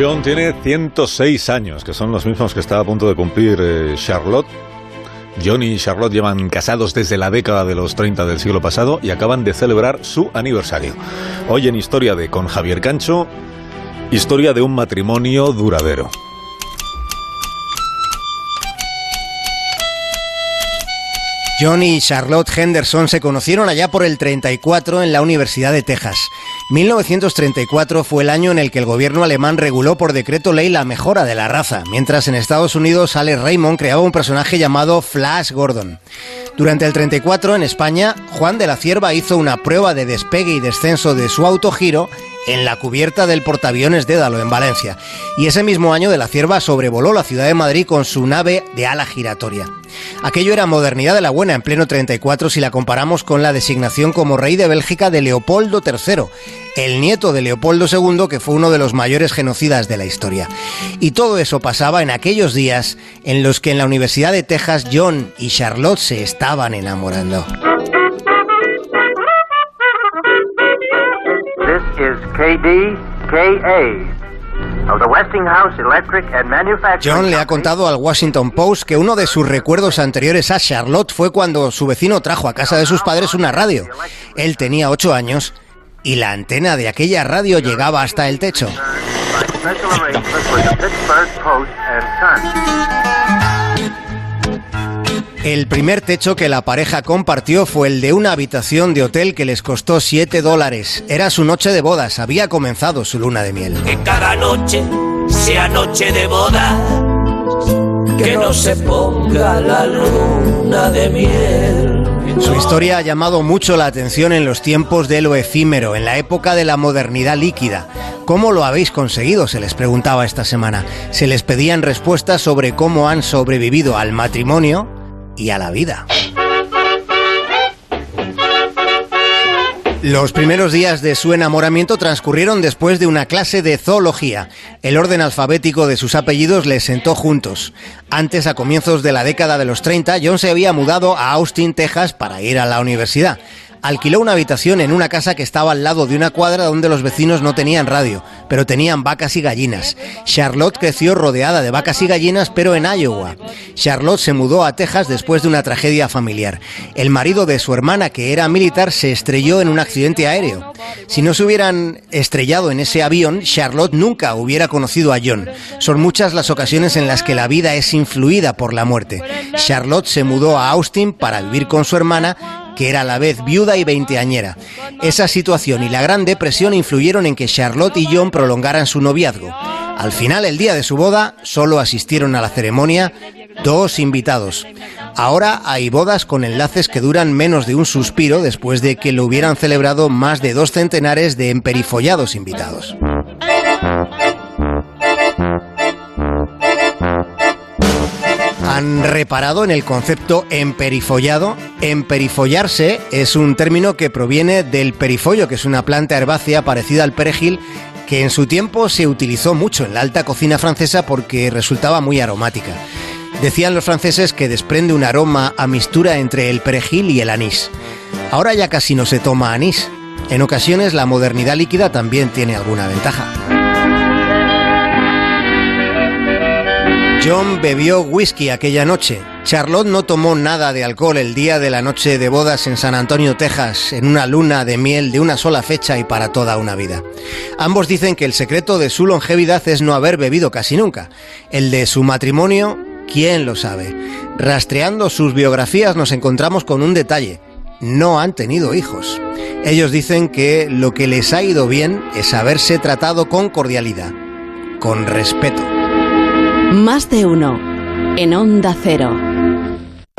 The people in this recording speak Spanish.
John tiene 106 años, que son los mismos que está a punto de cumplir eh, Charlotte. John y Charlotte llevan casados desde la década de los 30 del siglo pasado y acaban de celebrar su aniversario. Hoy en Historia de Con Javier Cancho, historia de un matrimonio duradero. John y Charlotte Henderson se conocieron allá por el 34 en la Universidad de Texas. 1934 fue el año en el que el gobierno alemán reguló por decreto ley la mejora de la raza, mientras en Estados Unidos Alex Raymond creaba un personaje llamado Flash Gordon. Durante el 34 en España, Juan de la Cierva hizo una prueba de despegue y descenso de su autogiro en la cubierta del portaaviones Dédalo, en Valencia. Y ese mismo año de la Cierva sobrevoló la ciudad de Madrid con su nave de ala giratoria. Aquello era modernidad de la buena en pleno 34 si la comparamos con la designación como rey de Bélgica de Leopoldo III, el nieto de Leopoldo II que fue uno de los mayores genocidas de la historia. Y todo eso pasaba en aquellos días en los que en la Universidad de Texas John y Charlotte se estaban enamorando. John le ha contado al Washington Post que uno de sus recuerdos anteriores a Charlotte fue cuando su vecino trajo a casa de sus padres una radio. Él tenía ocho años y la antena de aquella radio llegaba hasta el techo. El primer techo que la pareja compartió fue el de una habitación de hotel que les costó 7 dólares. Era su noche de bodas, había comenzado su luna de miel. Que cada noche sea noche de boda, que no se ponga la luna de miel. Su historia ha llamado mucho la atención en los tiempos de lo efímero, en la época de la modernidad líquida. ¿Cómo lo habéis conseguido? Se les preguntaba esta semana. Se les pedían respuestas sobre cómo han sobrevivido al matrimonio, y a la vida. Los primeros días de su enamoramiento transcurrieron después de una clase de zoología. El orden alfabético de sus apellidos les sentó juntos. Antes, a comienzos de la década de los 30, John se había mudado a Austin, Texas, para ir a la universidad alquiló una habitación en una casa que estaba al lado de una cuadra donde los vecinos no tenían radio, pero tenían vacas y gallinas. Charlotte creció rodeada de vacas y gallinas, pero en Iowa. Charlotte se mudó a Texas después de una tragedia familiar. El marido de su hermana, que era militar, se estrelló en un accidente aéreo. Si no se hubieran estrellado en ese avión, Charlotte nunca hubiera conocido a John. Son muchas las ocasiones en las que la vida es influida por la muerte. Charlotte se mudó a Austin para vivir con su hermana que era a la vez viuda y veinteañera. Esa situación y la Gran Depresión influyeron en que Charlotte y John prolongaran su noviazgo. Al final, el día de su boda, solo asistieron a la ceremonia dos invitados. Ahora hay bodas con enlaces que duran menos de un suspiro después de que lo hubieran celebrado más de dos centenares de emperifollados invitados. Han reparado en el concepto emperifollado. Emperifollarse es un término que proviene del perifollo, que es una planta herbácea parecida al perejil que en su tiempo se utilizó mucho en la alta cocina francesa porque resultaba muy aromática. Decían los franceses que desprende un aroma a mistura entre el perejil y el anís. Ahora ya casi no se toma anís. En ocasiones la modernidad líquida también tiene alguna ventaja. John bebió whisky aquella noche. Charlotte no tomó nada de alcohol el día de la noche de bodas en San Antonio, Texas, en una luna de miel de una sola fecha y para toda una vida. Ambos dicen que el secreto de su longevidad es no haber bebido casi nunca. El de su matrimonio, ¿quién lo sabe? Rastreando sus biografías nos encontramos con un detalle. No han tenido hijos. Ellos dicen que lo que les ha ido bien es haberse tratado con cordialidad, con respeto. Más de uno en Onda Cero.